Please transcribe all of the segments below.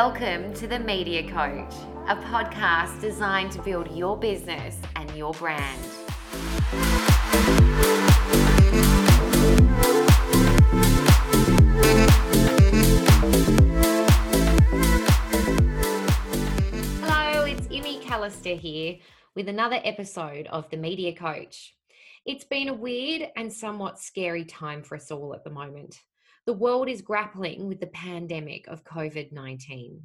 Welcome to the Media Coach, a podcast designed to build your business and your brand. Hello, it's Imi Callister here with another episode of the Media Coach. It's been a weird and somewhat scary time for us all at the moment the world is grappling with the pandemic of COVID 19.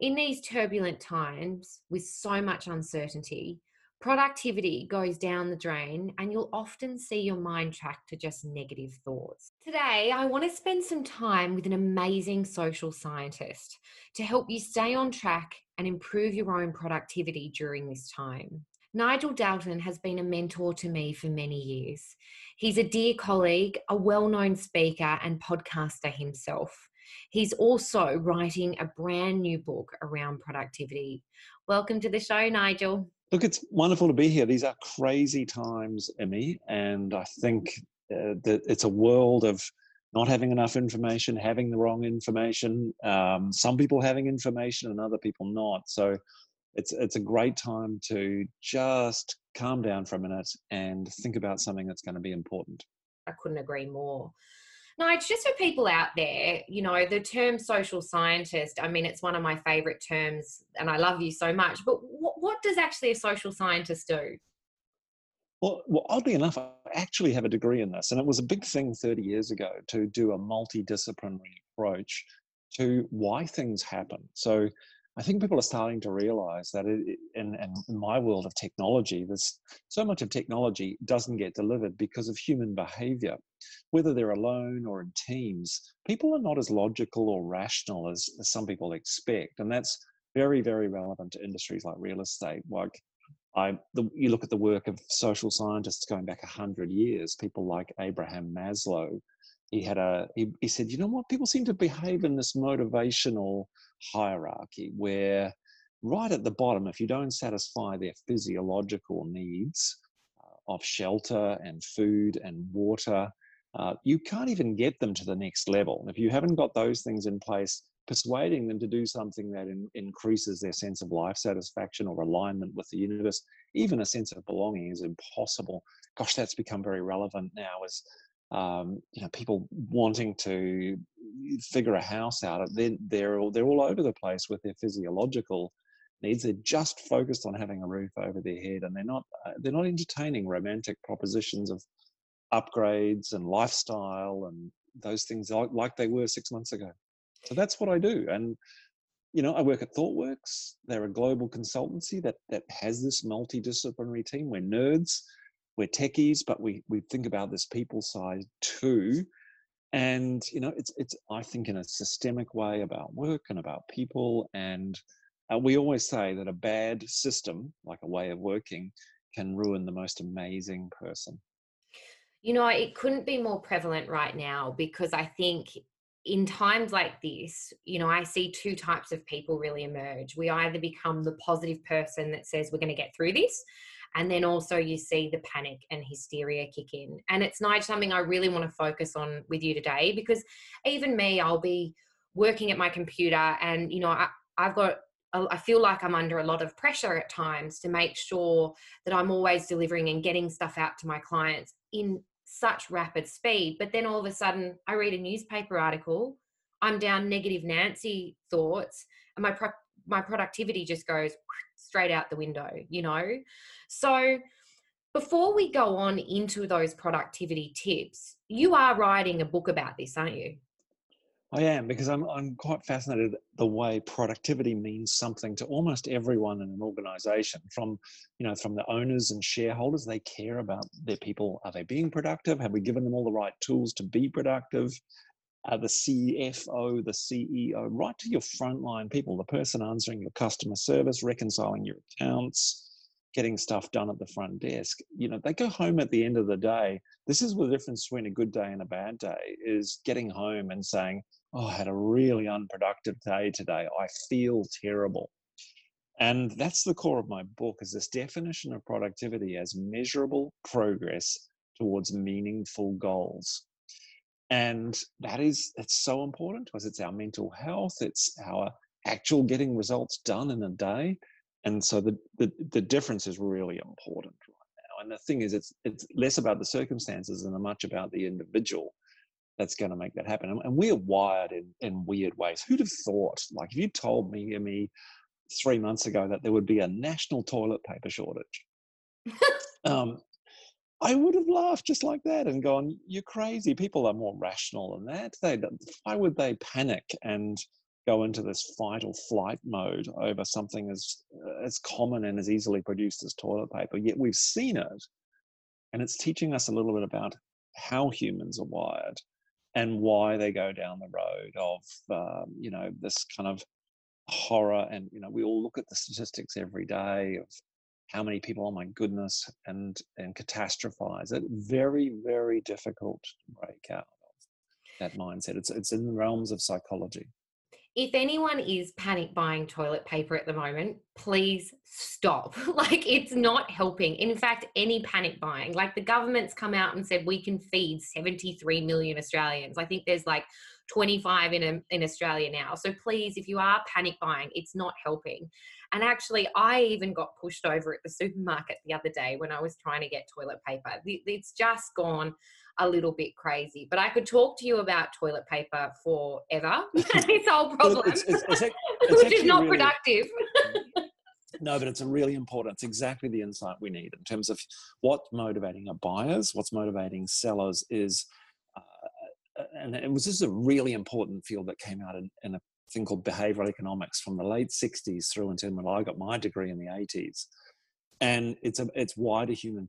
In these turbulent times, with so much uncertainty, productivity goes down the drain and you'll often see your mind track to just negative thoughts. Today, I want to spend some time with an amazing social scientist to help you stay on track and improve your own productivity during this time. Nigel Dalton has been a mentor to me for many years. He's a dear colleague, a well known speaker, and podcaster himself. He's also writing a brand new book around productivity. Welcome to the show, Nigel. Look, it's wonderful to be here. These are crazy times, Emmy, and I think uh, that it's a world of not having enough information, having the wrong information, um, some people having information and other people not. So it's it's a great time to just calm down for a minute and think about something that's going to be important. I couldn't agree more. No, it's just for people out there, you know, the term social scientist, I mean, it's one of my favorite terms and I love you so much, but what, what does actually a social scientist do? Well, well, oddly enough, I actually have a degree in this, and it was a big thing 30 years ago to do a multidisciplinary approach to why things happen. So, I think people are starting to realize that it, in, in my world of technology, there's so much of technology doesn't get delivered because of human behavior. Whether they're alone or in teams, people are not as logical or rational as, as some people expect. And that's very, very relevant to industries like real estate. Like I, the, you look at the work of social scientists going back 100 years, people like Abraham Maslow, he had a he, he said you know what? People seem to behave in this motivational hierarchy where right at the bottom if you don't satisfy their physiological needs uh, of shelter and food and water uh, you can't even get them to the next level. If you haven't got those things in place persuading them to do something that in, increases their sense of life satisfaction or alignment with the universe even a sense of belonging is impossible. Gosh that's become very relevant now as um, you know people wanting to figure a house out then they're all, they're all over the place with their physiological needs. They're just focused on having a roof over their head and they're not uh, they're not entertaining romantic propositions of upgrades and lifestyle and those things like, like they were six months ago. So that's what i do and you know i work at ThoughtWorks. They're a global consultancy that that has this multidisciplinary team. We're nerds we're techies, but we we think about this people side too. And you know, it's it's I think in a systemic way about work and about people. And uh, we always say that a bad system, like a way of working, can ruin the most amazing person. You know, it couldn't be more prevalent right now because I think in times like this, you know, I see two types of people really emerge. We either become the positive person that says we're going to get through this, and then also you see the panic and hysteria kick in and it's not something i really want to focus on with you today because even me i'll be working at my computer and you know I, i've got I feel like I'm under a lot of pressure at times to make sure that I'm always delivering and getting stuff out to my clients in such rapid speed. But then all of a sudden, I read a newspaper article, I'm down negative Nancy thoughts, and my pro- my productivity just goes straight out the window, you know? So, before we go on into those productivity tips, you are writing a book about this, aren't you? I am because I'm I'm quite fascinated the way productivity means something to almost everyone in an organization from you know from the owners and shareholders they care about their people are they being productive have we given them all the right tools to be productive uh, the CFO, the CEO, right to your frontline people, the person answering your customer service, reconciling your accounts, getting stuff done at the front desk. You know, they go home at the end of the day. This is the difference between a good day and a bad day is getting home and saying, Oh, I had a really unproductive day today. I feel terrible. And that's the core of my book is this definition of productivity as measurable progress towards meaningful goals and that is it's so important to us it's our mental health it's our actual getting results done in a day. And so the, the, the difference is really important right now. And the thing is, it's, it's less about the circumstances and much about the individual that's going to make that happen. And, and we're wired in, in weird ways. Who'd have thought, like, if you told me, me three months ago that there would be a national toilet paper shortage, um, I would have laughed just like that and gone, "You're crazy." People are more rational than that. They, why would they panic and go into this fight or flight mode over something as as common and as easily produced as toilet paper? Yet we've seen it, and it's teaching us a little bit about how humans are wired and why they go down the road of um, you know this kind of horror and you know we all look at the statistics every day of how many people oh my goodness and and catastrophize it very very difficult to break out of that mindset it's it's in the realms of psychology if anyone is panic buying toilet paper at the moment, please stop. like it's not helping. In fact, any panic buying, like the government's come out and said we can feed 73 million Australians. I think there's like 25 in a, in Australia now. So please, if you are panic buying, it's not helping. And actually, I even got pushed over at the supermarket the other day when I was trying to get toilet paper. It's just gone a little bit crazy. But I could talk to you about toilet paper forever. it's whole problem, it's, it's, it's, which is not really, productive. no, but it's a really important. It's exactly the insight we need in terms of what's motivating our buyers, what's motivating sellers is. Uh, and it was just a really important field that came out in, in a thing called behavioral economics from the late 60s through until when I got my degree in the 80s and it's a, it's why do human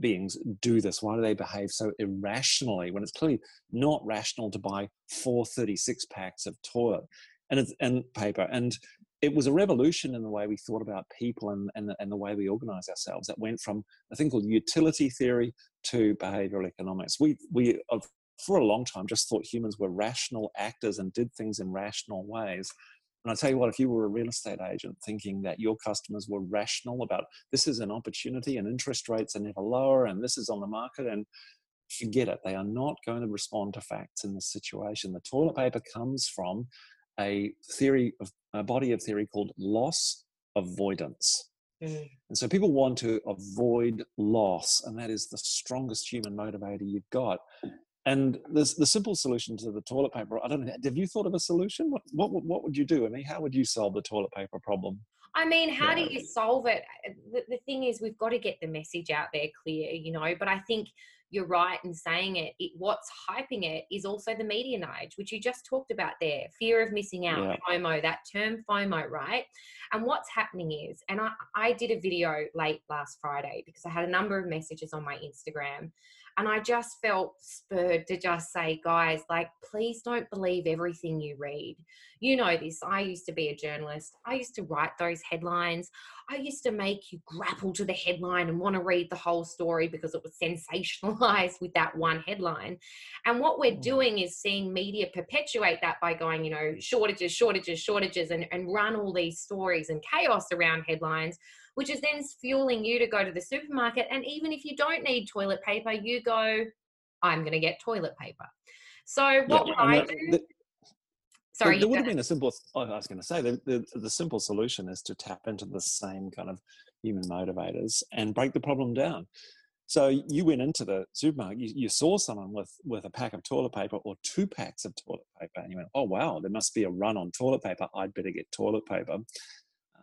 beings do this? Why do they behave so irrationally when it's clearly not rational to buy 436 packs of toilet and and paper? And it was a revolution in the way we thought about people and, and, the, and the way we organize ourselves. That went from a thing called utility theory to behavioral economics. We we for a long time just thought humans were rational actors and did things in rational ways and I tell you what, if you were a real estate agent thinking that your customers were rational about this is an opportunity and interest rates are never lower and this is on the market and forget it. They are not going to respond to facts in this situation. The toilet paper comes from a theory of a body of theory called loss avoidance. Mm. And so people want to avoid loss, and that is the strongest human motivator you've got. And the, the simple solution to the toilet paper, I don't know, have you thought of a solution? What, what, what would you do? I mean, how would you solve the toilet paper problem? I mean, how do you solve it? Uh, the, the thing is, we've got to get the message out there clear, you know, but I think you're right in saying it. it. What's hyping it is also the media nudge, which you just talked about there fear of missing out, yeah. FOMO, that term FOMO, right? And what's happening is, and I, I did a video late last Friday because I had a number of messages on my Instagram and I just felt spurred to just say, guys, like, please don't believe everything you read. You know this. I used to be a journalist. I used to write those headlines. I used to make you grapple to the headline and want to read the whole story because it was sensationalized with that one headline. And what we're mm. doing is seeing media perpetuate that by going, you know, shortages, shortages, shortages, and, and run all these stories and chaos around headlines which is then fueling you to go to the supermarket. And even if you don't need toilet paper, you go, I'm going to get toilet paper. So what yeah, would I do? The, Sorry, there would have been a simple. Oh, I was going to say the, the the simple solution is to tap into the same kind of human motivators and break the problem down. So you went into the supermarket, you, you, saw someone with, with a pack of toilet paper or two packs of toilet paper, and you went, "Oh wow, there must be a run on toilet paper. I'd better get toilet paper."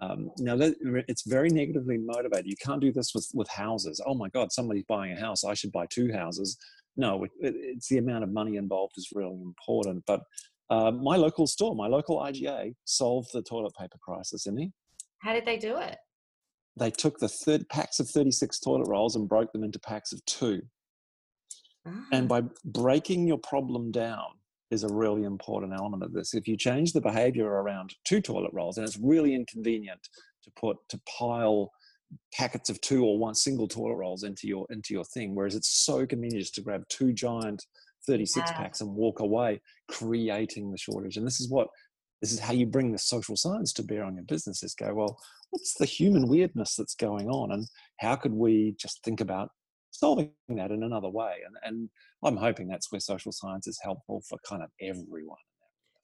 Um, now that it's very negatively motivated. You can't do this with with houses. Oh my God, somebody's buying a house. I should buy two houses. No, it, it's the amount of money involved is really important. But uh, my local store, my local IGA, solved the toilet paper crisis. Emmy. How did they do it? They took the third packs of 36 toilet rolls and broke them into packs of two. And ah. by breaking your problem down, is a really important element of this. If you change the behavior around two toilet rolls, and it's really inconvenient to put to pile packets of two or one single toilet rolls into your into your thing, whereas it's so convenient just to grab two giant 36 yeah. packs and walk away, creating the shortage. And this is what this is how you bring the social science to bear on your business is go, well, what's the human weirdness that's going on? And how could we just think about solving that in another way. And, and I'm hoping that's where social science is helpful for kind of everyone.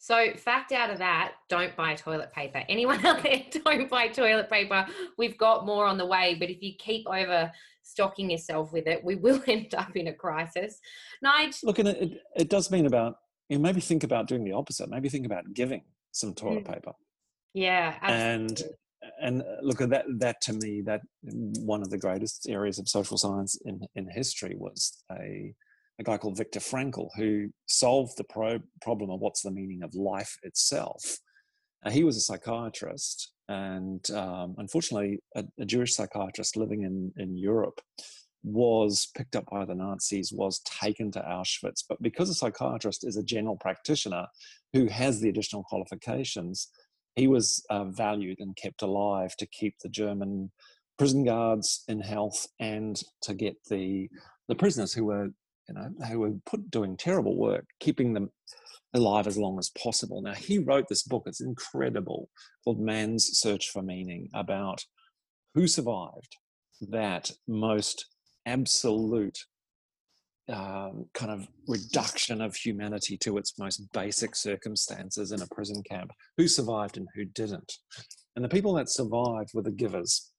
So, fact out of that, don't buy toilet paper. Anyone out there, don't buy toilet paper. We've got more on the way, but if you keep overstocking yourself with it, we will end up in a crisis. Nige. Look, and it, it does mean about, you know, maybe think about doing the opposite. Maybe think about giving some toilet mm. paper. Yeah. Absolutely. And and look at that that to me that one of the greatest areas of social science in in history was a a guy called Viktor Frankl, who solved the pro- problem of what's the meaning of life itself. Uh, he was a psychiatrist, and um, unfortunately, a, a, Jewish psychiatrist living in, in Europe was picked up by the Nazis, was taken to Auschwitz. But because a psychiatrist is a general practitioner who has the additional qualifications, he was uh, valued and kept alive to keep the German prison guards in health and to get the the prisoners who were you know, who were put doing terrible work, keeping them alive as long as possible. Now, he wrote this book, it's incredible, called Man's Search for Meaning, about who survived that most absolute um, kind of reduction of humanity to its most basic circumstances in a prison camp, who survived and who didn't. And the people that survived were the givers.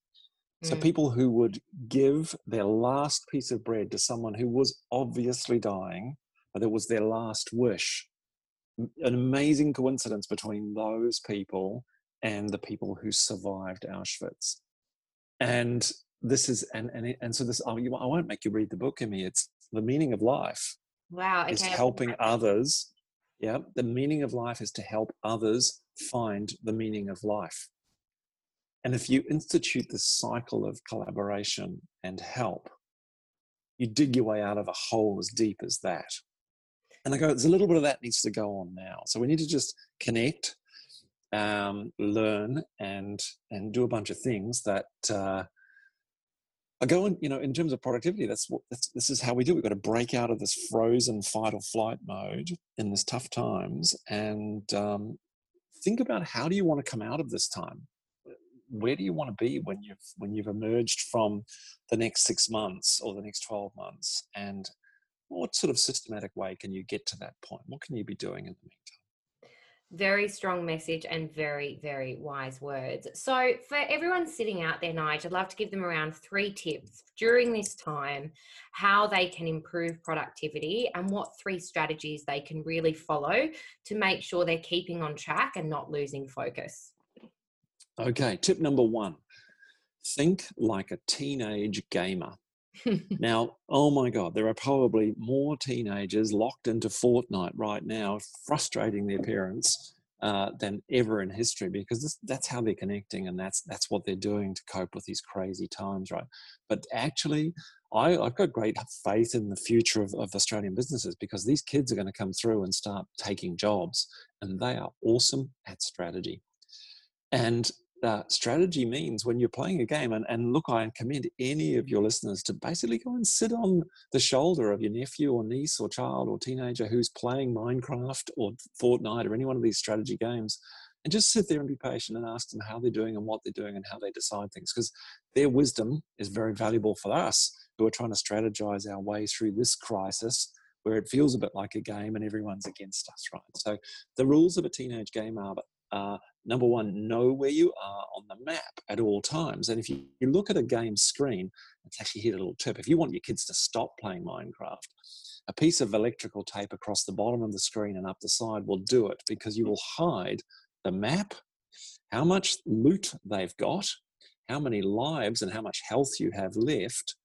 So mm. people who would give their last piece of bread to someone who was obviously dying, but it was their last wish. An amazing coincidence between those people and the people who survived Auschwitz. And this is and and and so this I won't make you read the book, Emmy. It's the meaning of life. Wow, okay. is helping others. Yeah, the meaning of life is to help others find the meaning of life. And if you institute this cycle of collaboration and help, you dig your way out of a hole as deep as that. And I go, there's a little bit of that needs to go on now. So we need to just connect, um, learn, and and do a bunch of things that uh, are going. You know, in terms of productivity, that's what that's, this is how we do. We've got to break out of this frozen fight or flight mode in this tough times, and um, think about how do you want to come out of this time where do you want to be when you've when you've emerged from the next six months or the next 12 months and what sort of systematic way can you get to that point what can you be doing in the meantime very strong message and very very wise words so for everyone sitting out there nigel i'd love to give them around three tips during this time how they can improve productivity and what three strategies they can really follow to make sure they're keeping on track and not losing focus Okay, tip number one think like a teenage gamer. now, oh my God, there are probably more teenagers locked into Fortnite right now, frustrating their parents uh, than ever in history because this, that's how they're connecting and that's that's what they're doing to cope with these crazy times, right? But actually, I, have got great faith in the future of, of Australian businesses because these kids are going to come through and start taking jobs, and they are awesome at strategy. And uh, strategy means when you're playing a game, and, and look, I commend any of your listeners to basically go and sit on the shoulder of your nephew or niece or child or teenager who's playing Minecraft or Fortnite or any one of these strategy games and just sit there and be patient and ask them how they're doing and what they're doing and how they decide things because their wisdom is very valuable for us who are trying to strategize our way through this crisis where it feels a bit like a game and everyone's against us, right? So the rules of a teenage game are uh, number one, know where you are on the map at all times. And if you, you look at a game screen, it's actually here a little tip. If you want your kids to stop playing Minecraft, a piece of electrical tape across the bottom of the screen and up the side will do it because you will hide the map, how much loot they've got, how many lives and how much health you have left,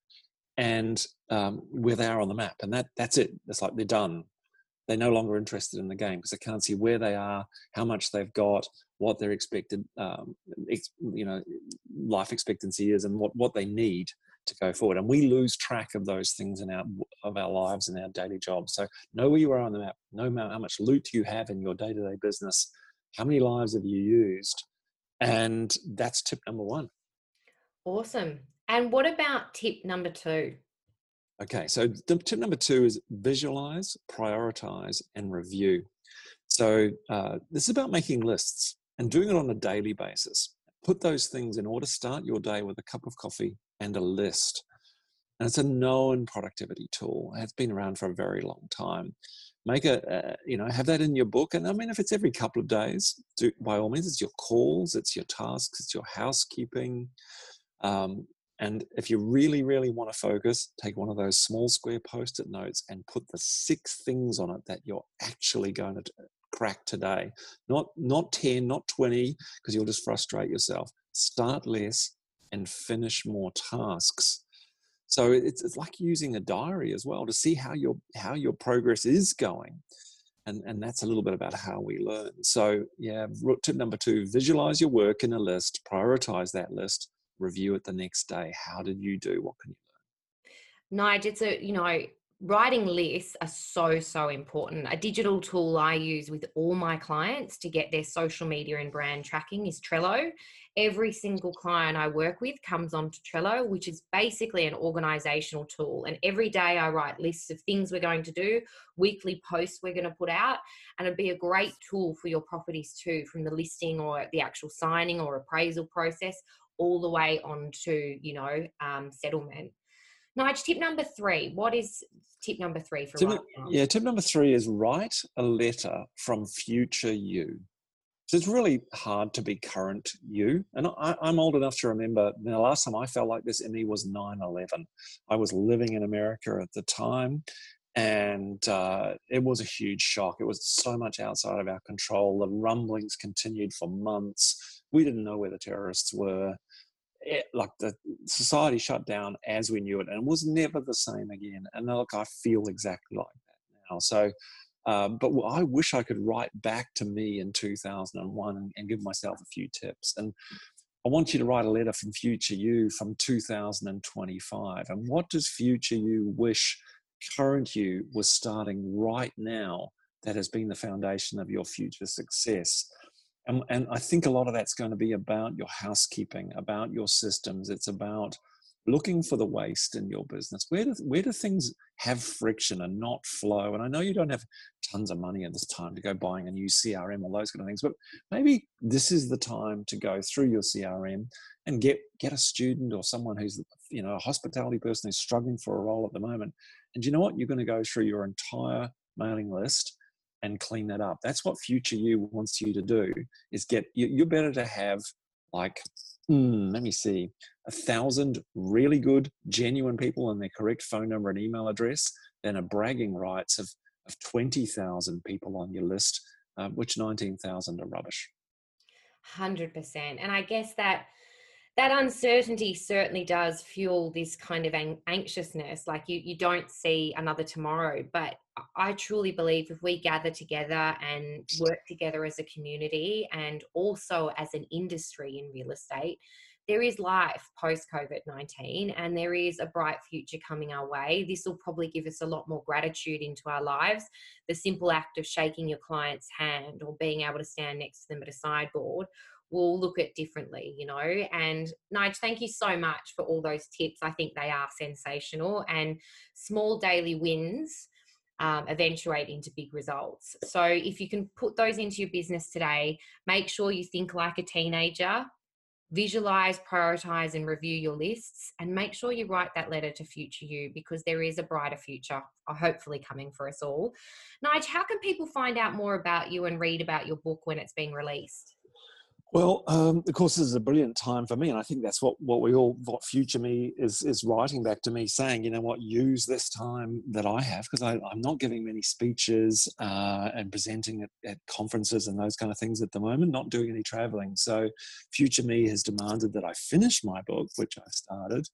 and um, where they are on the map. And that that's it. It's like they're done they're no longer interested in the game because they can't see where they are, how much they've got, what their expected, um, ex, you know, life expectancy is, and what what they need to go forward. And we lose track of those things in our of our lives and our daily jobs. So know where you are on the map. Know how much loot you have in your day to day business. How many lives have you used? And that's tip number one. Awesome. And what about tip number two? Okay, so tip number two is visualize, prioritize, and review. So uh, this is about making lists and doing it on a daily basis. Put those things in order. Start your day with a cup of coffee and a list. And it's a known productivity tool. It's been around for a very long time. Make a, uh, you know, have that in your book. And I mean, if it's every couple of days, do, by all means, it's your calls, it's your tasks, it's your housekeeping. Um, and if you really, really want to focus, take one of those small square post it notes and put the six things on it that you're actually going to crack today. Not, not 10, not 20, because you'll just frustrate yourself. Start less and finish more tasks. So it's, it's like using a diary as well to see how your, how your progress is going. And, and that's a little bit about how we learn. So, yeah, tip number two visualize your work in a list, prioritize that list, review it the next day. How did you do? What can you learn? Nige, it's a, you know, writing lists are so, so important. A digital tool I use with all my clients to get their social media and brand tracking is Trello. Every single client I work with comes onto Trello, which is basically an organizational tool. And every day I write lists of things we're going to do, weekly posts we're going to put out, and it'd be a great tool for your properties too, from the listing or the actual signing or appraisal process all the way on to you know um, settlement. Nige, tip number three. What is tip number three for tip, right Yeah, tip number three is write a letter from future you. So it's really hard to be current you. And I, am old enough to remember the last time I felt like this in me was 9 11. I was living in America at the time and uh, it was a huge shock. It was so much outside of our control. The rumblings continued for months. We didn't know where the terrorists were. It, like the society shut down as we knew it, and it was never the same again. And look, I feel exactly like that now. So, um, but I wish I could write back to me in 2001 and, and give myself a few tips. And I want you to write a letter from future you from 2025. And what does future you wish? current you was starting right now that has been the foundation of your future success. And, and I think a lot of that's going to be about your housekeeping, about your systems. It's about looking for the waste in your business. Where do, where do things have friction and not flow? And I know you don't have tons of money at this time to go buying a new CRM or those kind of things, but maybe this is the time to go through your CRM and get get a student or someone who's you know a hospitality person who's struggling for a role at the moment and you know what? You're going to go through your entire mailing list and clean that up. That's what future you wants you to do is get, you're better to have like, hmm, let me see, a thousand really good, genuine people and their correct phone number and email address than a bragging rights of, of 20,000 people on your list, uh, which 19,000 are rubbish. 100%. And I guess that that uncertainty certainly does fuel this kind of anxiousness like you you don't see another tomorrow but i truly believe if we gather together and work together as a community and also as an industry in real estate there is life post COVID 19 and there is a bright future coming our way. This will probably give us a lot more gratitude into our lives. The simple act of shaking your client's hand or being able to stand next to them at a sideboard will look at differently, you know. And Nige, thank you so much for all those tips. I think they are sensational and small daily wins um, eventuate into big results. So if you can put those into your business today, make sure you think like a teenager. Visualize, prioritize, and review your lists, and make sure you write that letter to future you because there is a brighter future, uh, hopefully, coming for us all. Nige, how can people find out more about you and read about your book when it's being released? Well, um, of course, this is a brilliant time for me, and I think that's what, what we all, what future me is is writing back to me, saying, you know what, use this time that I have because I'm not giving many speeches uh, and presenting at, at, conferences and those kind of things at the moment, not doing any traveling. So, future me has demanded that I finish my book, which I've started.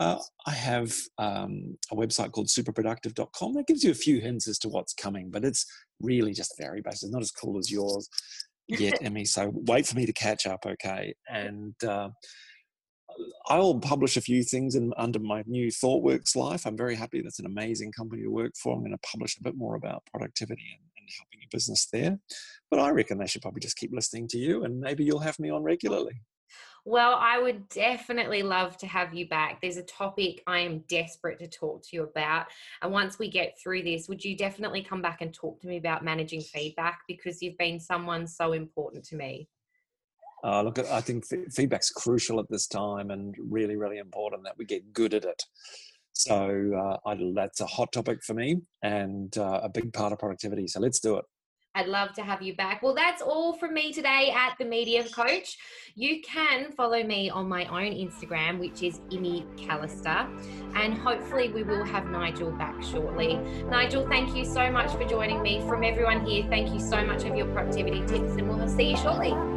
Uh, I have um, a website called superproductive.com that gives you a few hints as to what's coming, but it's really just very basic. Not as cool as yours yet, Emmy. So wait for me to catch up, okay? And uh, I'll publish a few things in, under my new ThoughtWorks life. I'm very happy. That's an amazing company to work for. I'm going to publish a bit more about productivity and, and helping your business there. But I reckon they should probably just keep listening to you, and maybe you'll have me on regularly. Well, I would definitely love to have you back. There's a topic I am desperate to talk to you about. And once we get through this, would you definitely come back and talk to me about managing feedback? Because you've been someone so important to me. Uh, look, I think feedback's crucial at this time and really, really important that we get good at it. So uh, I, that's a hot topic for me and uh, a big part of productivity. So let's do it. I'd love to have you back. Well, that's all from me today at the Media Coach. You can follow me on my own Instagram, which is Imi Callister, and hopefully we will have Nigel back shortly. Nigel, thank you so much for joining me. From everyone here, thank you so much for your productivity tips, and we'll see you shortly.